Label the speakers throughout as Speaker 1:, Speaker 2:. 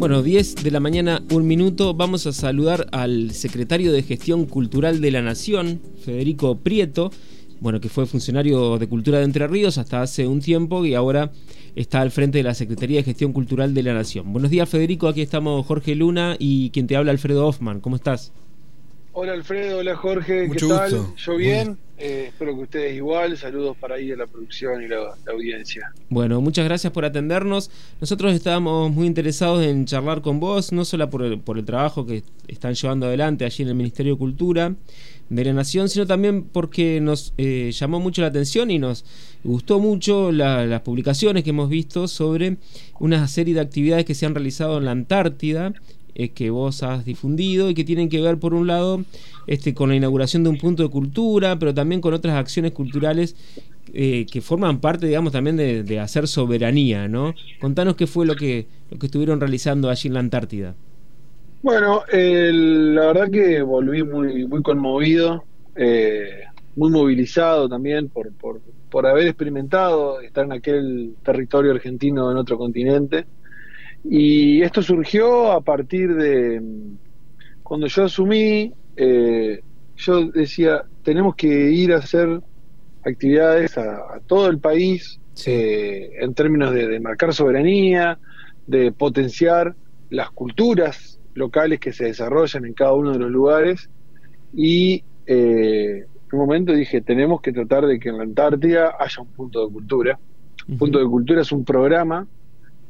Speaker 1: Bueno, 10 de la mañana, un minuto. Vamos a saludar al secretario de Gestión Cultural de la Nación, Federico Prieto, bueno, que fue funcionario de Cultura de Entre Ríos hasta hace un tiempo y ahora está al frente de la Secretaría de Gestión Cultural de la Nación. Buenos días, Federico. Aquí estamos Jorge Luna y quien te habla, Alfredo Hoffman. ¿Cómo estás?
Speaker 2: Hola Alfredo, hola Jorge, ¿qué tal? Yo bien, eh, espero que ustedes igual, saludos para ahí a la producción y la, audiencia.
Speaker 1: Bueno, muchas gracias por atendernos. Nosotros estábamos muy interesados en charlar con vos, no solo por el, por el trabajo que están llevando adelante allí en el Ministerio de Cultura de la Nación, sino también porque nos eh, llamó mucho la atención y nos gustó mucho las publicaciones que hemos visto sobre una serie de actividades que se han realizado en la Antártida eh, que vos has difundido y que tienen que ver, por un lado, este, con la inauguración de un punto de cultura, pero también con otras acciones culturales eh, que forman parte, digamos, también de, hacer soberanía, ¿no? Contanos qué fue lo que, lo que estuvieron realizando allí en la Antártida.
Speaker 2: Bueno, la verdad que volví muy, muy conmovido, eh, muy movilizado también por, por, por haber experimentado estar en aquel territorio argentino en otro continente y esto surgió a partir de cuando yo asumí, eh, yo decía, tenemos que ir a hacer actividades a, todo el país eh, en términos de, marcar soberanía, de potenciar las culturas locales que se desarrollan en cada uno de los lugares. Y eh, en un momento dije, tenemos que tratar de que en la Antártida haya un punto de cultura. Un punto de cultura es un programa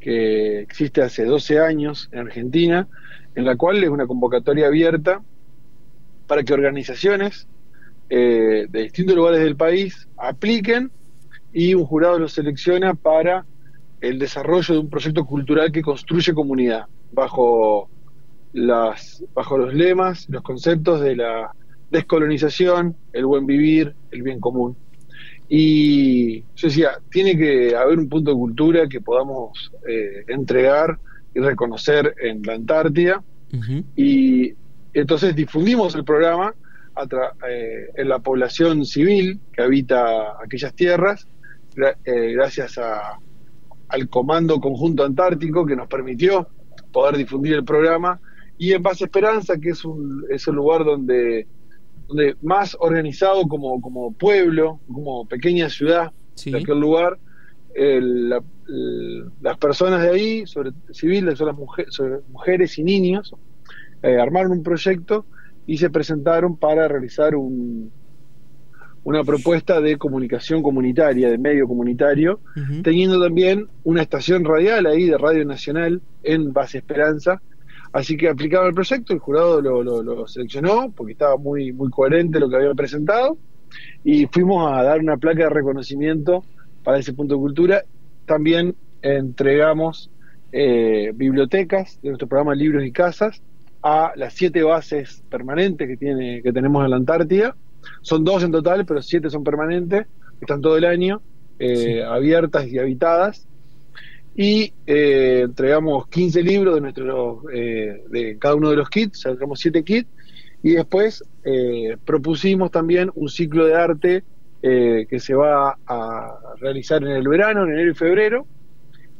Speaker 2: que existe hace 12 años en Argentina, en la cual es una convocatoria abierta para que organizaciones eh, de distintos lugares del país apliquen y un jurado los selecciona para el desarrollo de un proyecto cultural que construye comunidad bajo las bajo los lemas, los conceptos de la descolonización, el buen vivir, el bien común. Y yo decía, tiene que haber un punto de cultura que podamos eh, entregar y reconocer en la Antártida. Y entonces difundimos el programa eh, en la población civil que habita aquellas tierras, eh, gracias a, al Comando Conjunto Antártico que nos permitió poder difundir el programa, y en Base Esperanza, que es un, es un lugar donde donde más organizado como, como pueblo, como pequeña ciudad de aquel lugar, las personas de ahí, sobre civiles, son las mujeres y niños, eh, armaron un proyecto y se presentaron para realizar un, una propuesta de comunicación comunitaria, de medio comunitario, teniendo también una estación radial ahí de Radio Nacional en Base Esperanza, Así que aplicaba el proyecto, el jurado lo, seleccionó porque estaba muy, muy coherente lo que había presentado y fuimos a dar una placa de reconocimiento para ese punto de cultura. También entregamos eh, bibliotecas de nuestro programa Libros y Casas a las siete bases permanentes que, tiene, que tenemos en la Antártida. Son dos en total, pero siete son permanentes, están todo el año, eh, abiertas y habitadas y eh, entregamos 15 libros de nuestro eh, de cada uno de los kits, sacamos 7 kits y después eh, propusimos también un ciclo de arte que se va a realizar en el verano, en enero y febrero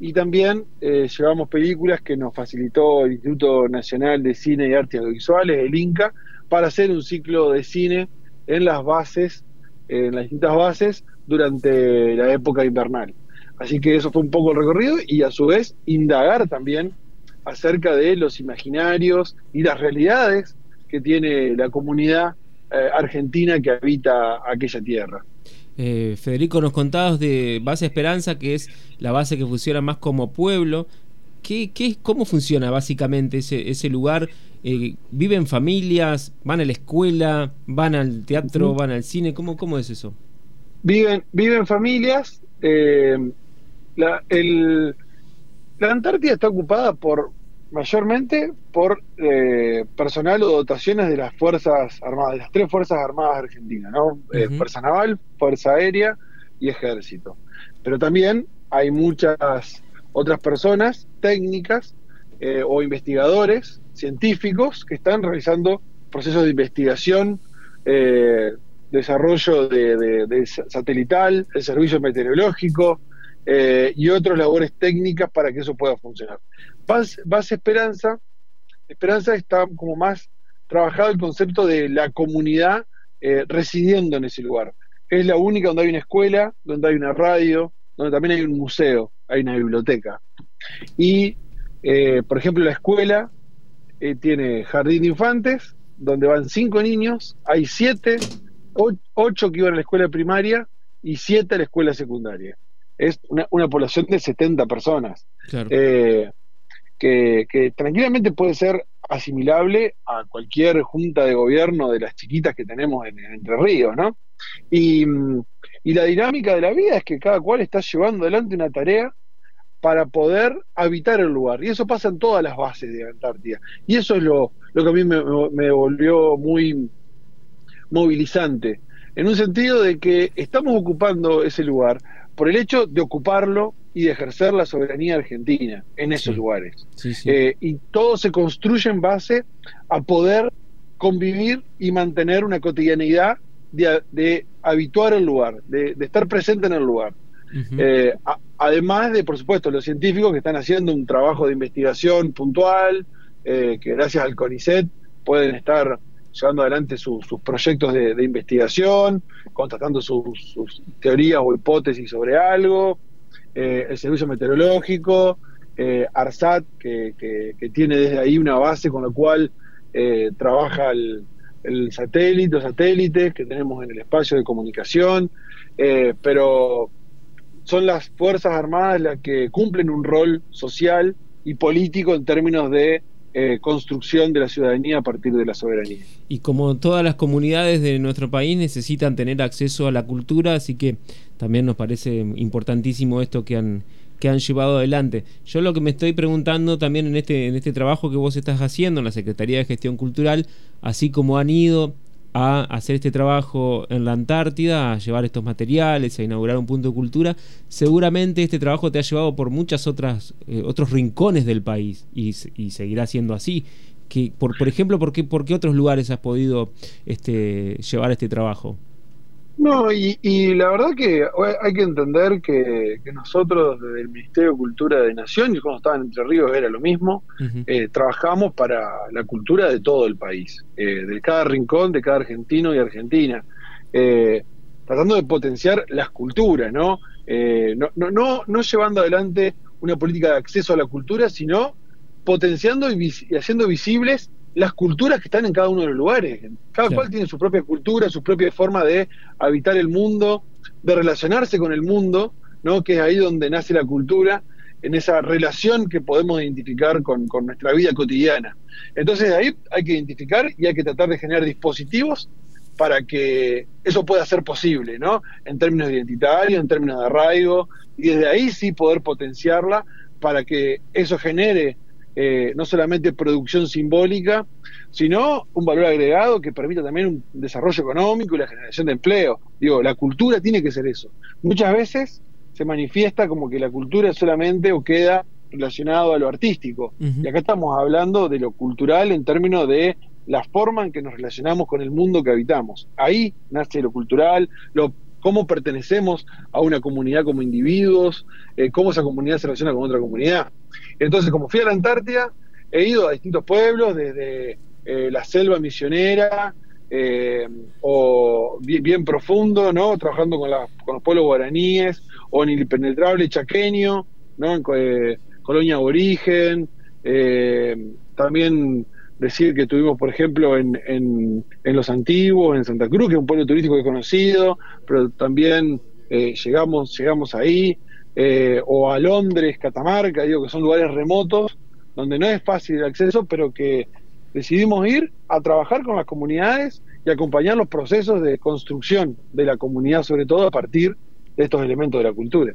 Speaker 2: y también llevamos películas que nos facilitó el Instituto Nacional de Cine y Artes Audiovisuales, el INCA, para hacer un ciclo de cine en las bases, en las distintas bases durante la época invernal. Así que eso fue un poco el recorrido y a su vez indagar también acerca de los imaginarios y las realidades que tiene la comunidad eh, argentina que habita aquella tierra.
Speaker 1: Eh, Federico, nos contabas de Base Esperanza, que es la base que funciona más como pueblo. ¿Qué, qué, ¿Cómo funciona básicamente ese, ese lugar? Eh, ¿Viven familias? ¿Van a la escuela? ¿Van al teatro? ¿Van al cine? ¿Cómo, cómo es eso?
Speaker 2: Viven, viven familias. La, el, la Antártida está ocupada por mayormente por eh, personal o dotaciones de las Fuerzas Armadas, de las tres Fuerzas Armadas Argentinas, ¿no? Eh, Fuerza Naval, Fuerza Aérea y Ejército. Pero también hay muchas otras personas técnicas eh, o investigadores científicos que están realizando procesos de investigación, desarrollo de, de, satelital, el servicio meteorológico, eh, y otras labores técnicas para que eso pueda funcionar. Base, Esperanza, Esperanza está como más trabajado el concepto de la comunidad eh, residiendo en ese lugar. Es la única donde hay una escuela, donde hay una radio, donde también hay un museo, hay una biblioteca. Y, eh, por ejemplo, la escuela tiene jardín de infantes, donde van cinco niños, hay siete, ocho que iban a la escuela primaria y siete a la escuela secundaria. Es una, población de 70 personas. Eh, que, tranquilamente puede ser asimilable a cualquier junta de gobierno de las chiquitas que tenemos en, Entre Ríos, ¿no? Y, y, la dinámica de la vida es que cada cual está llevando adelante una tarea para poder habitar el lugar. Y eso pasa en todas las bases de Antártida. Y eso es lo, lo que a mí me, volvió muy movilizante, en un sentido de que estamos ocupando ese lugar por el hecho de ocuparlo y de ejercer la soberanía argentina en esos lugares. Eh, y todo se construye en base a poder convivir y mantener una cotidianidad de, habituar el lugar, de, estar presente en el lugar. Eh, además de, por supuesto, los científicos que están haciendo un trabajo de investigación puntual, eh, que gracias al CONICET pueden estar llevando adelante sus proyectos de, investigación, contratando sus, teorías o hipótesis sobre algo, eh, el servicio meteorológico, eh, ARSAT, que, tiene desde ahí una base con la cual trabaja el, satélite, los satélites que tenemos en el espacio de comunicación, pero son las Fuerzas Armadas las que cumplen un rol social y político en términos de eh, construcción de la ciudadanía a partir de la soberanía.
Speaker 1: Y como todas las comunidades de nuestro país necesitan tener acceso a la cultura, así que también nos parece importantísimo esto que han que han llevado adelante. Yo lo que me estoy preguntando también en este en este trabajo que vos estás haciendo en la Secretaría de Gestión Cultural, así como han ido a hacer este trabajo en la Antártida, a llevar estos materiales, a inaugurar un punto de cultura, seguramente este trabajo te ha llevado por muchas otras eh, otros rincones del país y, seguirá siendo así. Que, por, por ejemplo, ¿por qué, ¿por qué otros lugares has podido este, llevar este trabajo?
Speaker 2: No, y, la verdad que hay que entender que, nosotros desde el Ministerio de Cultura de Nación, y cuando estaban Entre Ríos era lo mismo, eh, trabajamos para la cultura de todo el país, eh, de cada rincón, de cada argentino y argentina, eh, tratando de potenciar las culturas, ¿no? no, no, no, no llevando adelante una política de acceso a la cultura, sino potenciando y haciendo visibles las culturas que están en cada uno de los lugares. Cada cual tiene su propia cultura, su propia forma de habitar el mundo, de relacionarse con el mundo, ¿no? que es ahí donde nace la cultura, en esa relación que podemos identificar con, nuestra vida cotidiana. Entonces ahí hay que identificar y hay que tratar de generar dispositivos para que eso pueda ser posible, ¿no? En términos identitarios, en términos de arraigo, y desde ahí sí poder potenciarla para que eso genere eh, no solamente producción simbólica, sino un valor agregado que permita también un desarrollo económico y la generación de empleo. Digo, la cultura tiene que ser eso. Muchas veces se manifiesta como que la cultura solamente o queda relacionado a lo artístico. Y acá estamos hablando de lo cultural en términos de la forma en que nos relacionamos con el mundo que habitamos. Ahí nace lo cultural, lo cómo pertenecemos a una comunidad como individuos, eh, cómo esa comunidad se relaciona con otra comunidad. Entonces, como fui a la Antártida, he ido a distintos pueblos, desde eh, la selva misionera, eh, o bien, profundo, ¿no? Trabajando con, los pueblos guaraníes, o en el impenetrable chaqueño, ¿no? En Colonia Aborigen, también decir que tuvimos, por ejemplo, en, en, Los Antiguos, en Santa Cruz, que es un pueblo turístico que conocido, pero también eh, llegamos, llegamos ahí, eh, o a Londres, Catamarca, digo que son lugares remotos, donde no es fácil el acceso, pero que decidimos ir a trabajar con las comunidades y acompañar los procesos de construcción de la comunidad, sobre todo a partir de estos elementos de la cultura.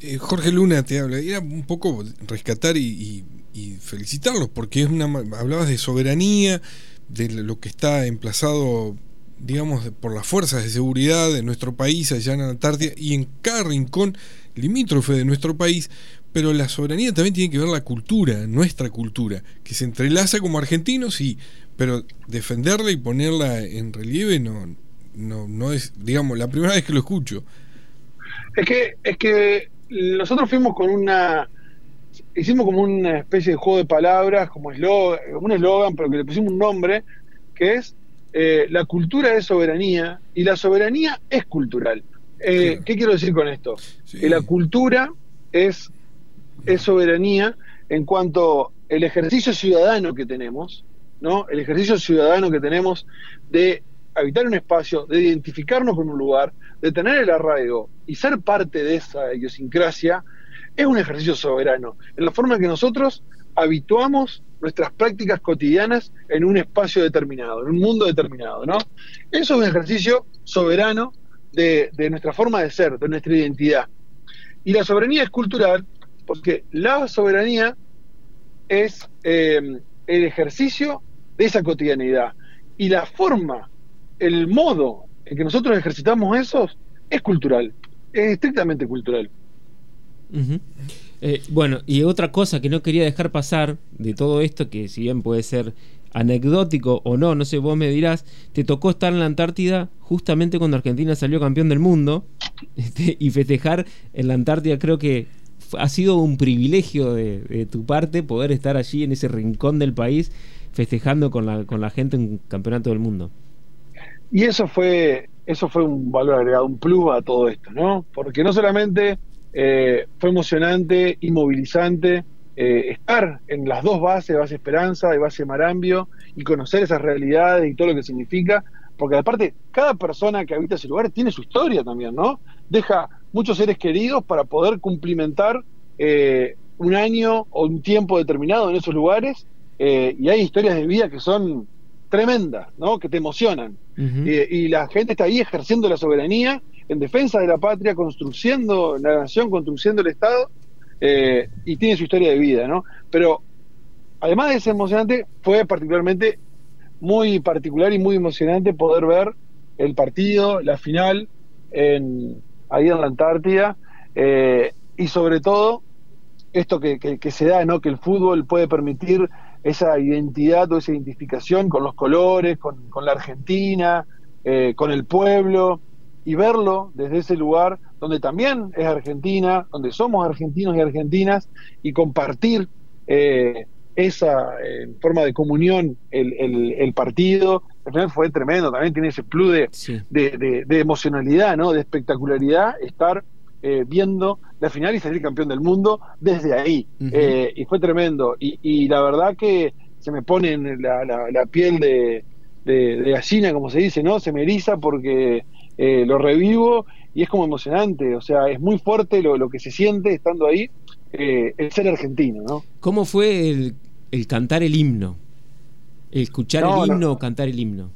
Speaker 3: Eh, Jorge Luna te habla, un poco rescatar y y felicitarlos porque es una hablabas de soberanía, de lo que está emplazado digamos por las fuerzas de seguridad de nuestro país allá en Antártida y en cada rincón limítrofe de nuestro país, pero la soberanía también tiene que ver la cultura, nuestra cultura, que se entrelaza como argentinos y pero defenderla y ponerla en relieve no no no es digamos la primera vez que lo escucho.
Speaker 2: Es que es que nosotros fuimos con una, hicimos como una especie de juego de palabras, como eslogan, un eslogan, pero que le pusimos un nombre, que es eh, la cultura es soberanía y la soberanía es cultural. Eh, ¿Qué quiero decir con esto? Que la cultura es, es soberanía en cuanto el ejercicio ciudadano que tenemos, ¿no? El ejercicio ciudadano que tenemos de habitar un espacio, de identificarnos con un lugar, de tener el arraigo y ser parte de esa idiosincrasia, es un ejercicio soberano, en la forma que nosotros habituamos nuestras prácticas cotidianas en un espacio determinado, en un mundo determinado, ¿no? Eso es un ejercicio soberano de, nuestra forma de ser, de nuestra identidad. Y la soberanía es cultural, porque la soberanía es eh, el ejercicio de esa cotidianidad. Y la forma, el modo en que nosotros ejercitamos eso es cultural, es estrictamente cultural.
Speaker 1: Eh, bueno, y otra cosa que no quería dejar pasar de todo esto, que si bien puede ser anecdótico o no, no sé, vos me dirás, te tocó estar en la Antártida justamente cuando Argentina salió campeón del mundo este, y festejar en la Antártida creo que ha sido un privilegio de, tu parte poder estar allí en ese rincón del país festejando con la, con la gente en un campeonato del mundo.
Speaker 2: Y eso fue, eso fue un valor agregado, un plus a todo esto, ¿no? Porque no solamente eh, fue emocionante y movilizante eh, estar en las dos bases, base Esperanza y base Marambio, y conocer esas realidades y todo lo que significa, porque aparte, cada persona que habita ese lugar tiene su historia también, ¿no? Deja muchos seres queridos para poder cumplimentar eh, un año o un tiempo determinado en esos lugares, y hay historias de vida que son tremendas, ¿no? Que te emocionan. y la gente está ahí ejerciendo la soberanía en defensa de la patria, construyendo la nación, construyendo el Estado, eh, y tiene su historia de vida, ¿no? Pero además de ser emocionante, fue particularmente muy particular y muy emocionante poder ver el partido, la final, en, ahí en la Antártida, eh, y sobre todo esto que, se da, ¿no? Que el fútbol puede permitir esa identidad o esa identificación con los colores, con, la Argentina, eh, con el pueblo, y verlo desde ese lugar donde también es Argentina, donde somos argentinos y argentinas, y compartir eh, esa eh, forma de comunión, el, partido, al final fue tremendo, también tiene ese plus de, de, emocionalidad, ¿no? de espectacularidad, estar eh, viendo la final y salir campeón del mundo desde ahí. y fue tremendo. Y, la verdad que se me pone en la, la piel de, de, gallina, como se dice, ¿no? Se me eriza porque lo revivo y es como emocionante, o sea, es muy fuerte lo, que se siente estando ahí, eh, el ser argentino, ¿no?
Speaker 1: ¿Cómo fue el, cantar el himno? El escuchar el himno o cantar el himno.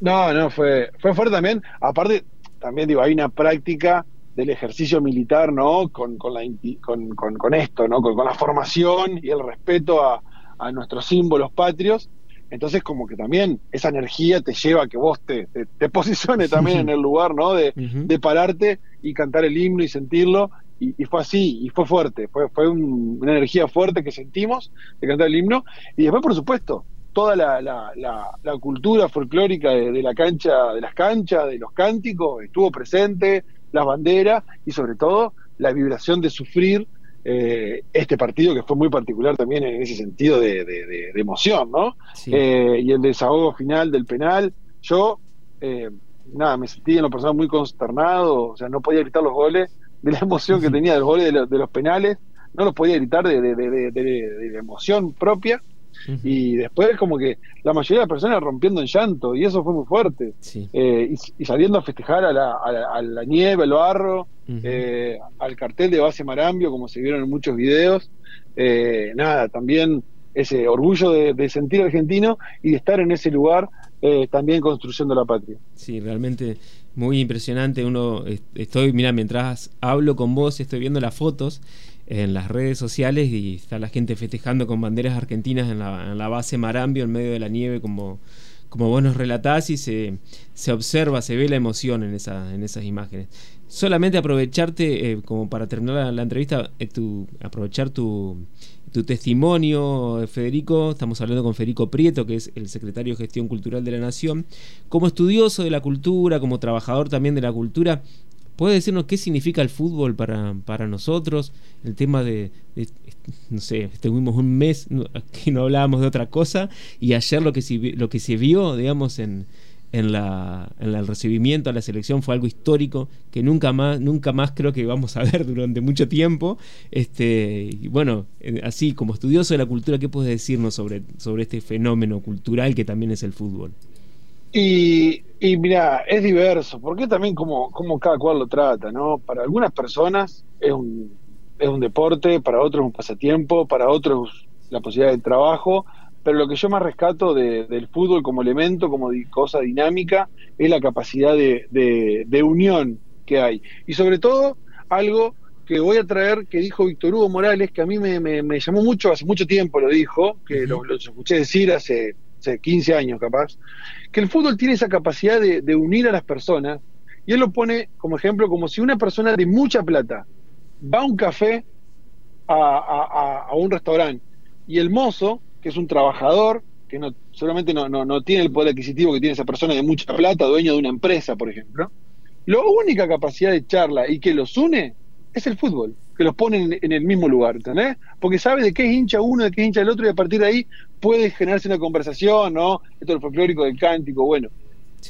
Speaker 2: No, no, fue, fue fuerte también. Aparte, también digo, hay una práctica del ejercicio militar, ¿no? Con, con, la, con, con, esto, ¿no? Con, la formación y el respeto a, a nuestros símbolos patrios. Entonces como que también esa energía te lleva a que vos te, te, posiciones también en el lugar, ¿no? De, de, pararte y cantar el himno y sentirlo. Y, fue así, y fue fuerte, fue, fue una energía fuerte que sentimos de cantar el himno. Y después, por supuesto, toda la, la, la, cultura folclórica de, de, la cancha, de las canchas, de los cánticos, estuvo presente, las banderas y sobre todo la vibración de sufrir eh, este partido que fue muy particular también en ese sentido de, emoción, ¿no? Eh, y el desahogo final del penal, yo, eh, nada, me sentí en lo personal muy consternado, o sea, no podía gritar los goles de la emoción que tenía de los goles de, los penales, no los podía gritar de, la emoción propia. Y después como que la mayoría de las personas rompiendo en llanto, y eso fue muy fuerte. y, saliendo a festejar a la, a la nieve, al barro, eh, al cartel de base Marambio, como se vieron en muchos videos. Eh, nada, también ese orgullo de, sentir argentino y de estar en ese lugar eh, también construyendo la patria.
Speaker 1: Sí, realmente muy impresionante. Uno, estoy, mira, mientras hablo con vos, estoy viendo las fotos en las redes sociales y está la gente festejando con banderas argentinas en la, base Marambio, en medio de la nieve, como como vos nos relatás y se, se observa, se ve la emoción en, esa, en esas imágenes. Solamente aprovecharte, eh, como para terminar la, entrevista, eh, tu, aprovechar tu, tu testimonio, Federico. Estamos hablando con Federico Prieto, que es el secretario de Gestión Cultural de la Nación. Como estudioso de la cultura, como trabajador también de la cultura, ¿Puede decirnos qué significa el fútbol para, para nosotros? El tema de, no sé, estuvimos un mes que no hablábamos de otra cosa y ayer lo que, lo que se vio, digamos, en, en, la, en el recibimiento a la selección fue algo histórico que nunca más, nunca más creo que vamos a ver durante mucho tiempo. Este, y bueno, eh, así como estudioso de la cultura, ¿qué puedes decirnos sobre, sobre este fenómeno cultural que también es el fútbol?
Speaker 2: Y, y mira, es diverso, porque también como, como cada cual lo trata, ¿no? Para algunas personas es un, es un deporte, para otros un pasatiempo, para otros la posibilidad de trabajo, pero lo que yo más rescato del fútbol como elemento, como cosa dinámica, es la capacidad de, de, unión que hay. Y sobre todo, algo que voy a traer que dijo Víctor Hugo Morales, que a mí me, me, llamó mucho, hace mucho tiempo lo dijo, que lo, lo, escuché decir hace 15 años capaz, que el fútbol tiene esa capacidad de, unir a las personas, y él lo pone como ejemplo como si una persona de mucha plata va a un café, a, un restaurante, y el mozo, que es un trabajador, que no, solamente no, tiene el poder adquisitivo que tiene esa persona de mucha plata, dueño de una empresa, por ejemplo, la única capacidad de charla y que los une es el fútbol que los ponen en, el mismo lugar, ¿entendés? Porque sabe de qué es hincha uno, de qué es hincha el otro, y a partir de ahí puede generarse una conversación, ¿no? Esto es folclórico del cántico, bueno.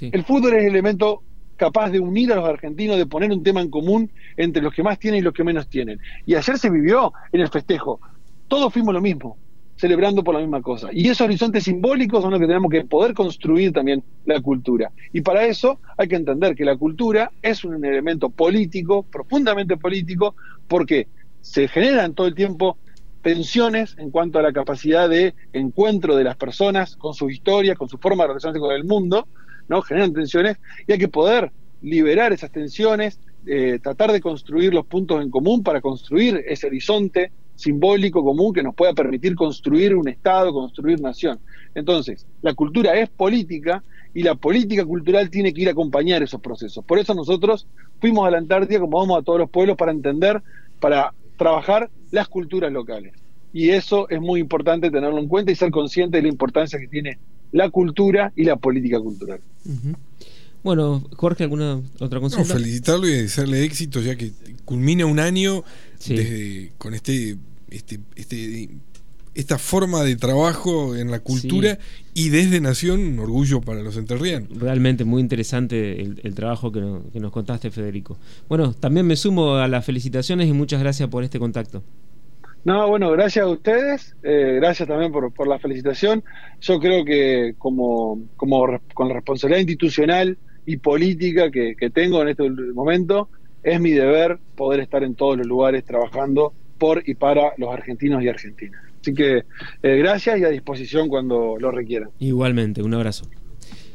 Speaker 2: El fútbol es el elemento capaz de unir a los argentinos, de poner un tema en común entre los que más tienen y los que menos tienen. Y ayer se vivió en el festejo. Todos fuimos lo mismo celebrando por la misma cosa. Y esos horizontes simbólicos son los que tenemos que poder construir también la cultura. Y para eso hay que entender que la cultura es un elemento político, profundamente político, porque se generan todo el tiempo tensiones en cuanto a la capacidad de encuentro de las personas con su historia, con su forma de relacionarse con el mundo, ¿no? Generan tensiones y hay que poder liberar esas tensiones, eh, tratar de construir los puntos en común para construir ese horizonte simbólico común que nos pueda permitir construir un Estado, construir nación. Entonces, la cultura es política y la política cultural tiene que ir a acompañar esos procesos. Por eso nosotros fuimos a la Antártida, como vamos a todos los pueblos, para entender, para trabajar las culturas locales. Y eso es muy importante tenerlo en cuenta y ser consciente de la importancia que tiene la cultura y la política cultural.
Speaker 1: Bueno, Jorge, ¿alguna otra consulta?
Speaker 3: felicitarlo y desearle éxito, ya que culmina un año con este, este, este, esta forma de trabajo en la cultura y desde Nación, un orgullo para los enterrianos.
Speaker 1: Realmente muy interesante el, trabajo que, nos contaste, Federico. Bueno, también me sumo a las felicitaciones y muchas gracias por este contacto.
Speaker 2: No, bueno, gracias a ustedes, eh, gracias también por, por, la felicitación. Yo creo que como, como con la responsabilidad institucional y política que, tengo en este momento, es mi deber poder estar en todos los lugares trabajando por y para los argentinos y argentinas. Así que eh, gracias y a disposición cuando lo requieran.
Speaker 1: Igualmente, un abrazo.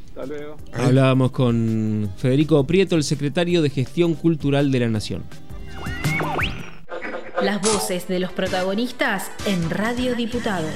Speaker 2: Hasta luego.
Speaker 1: Hablábamos con Federico Prieto, el secretario de Gestión Cultural de la Nación.
Speaker 4: Las voces de los protagonistas en Radio Diputados.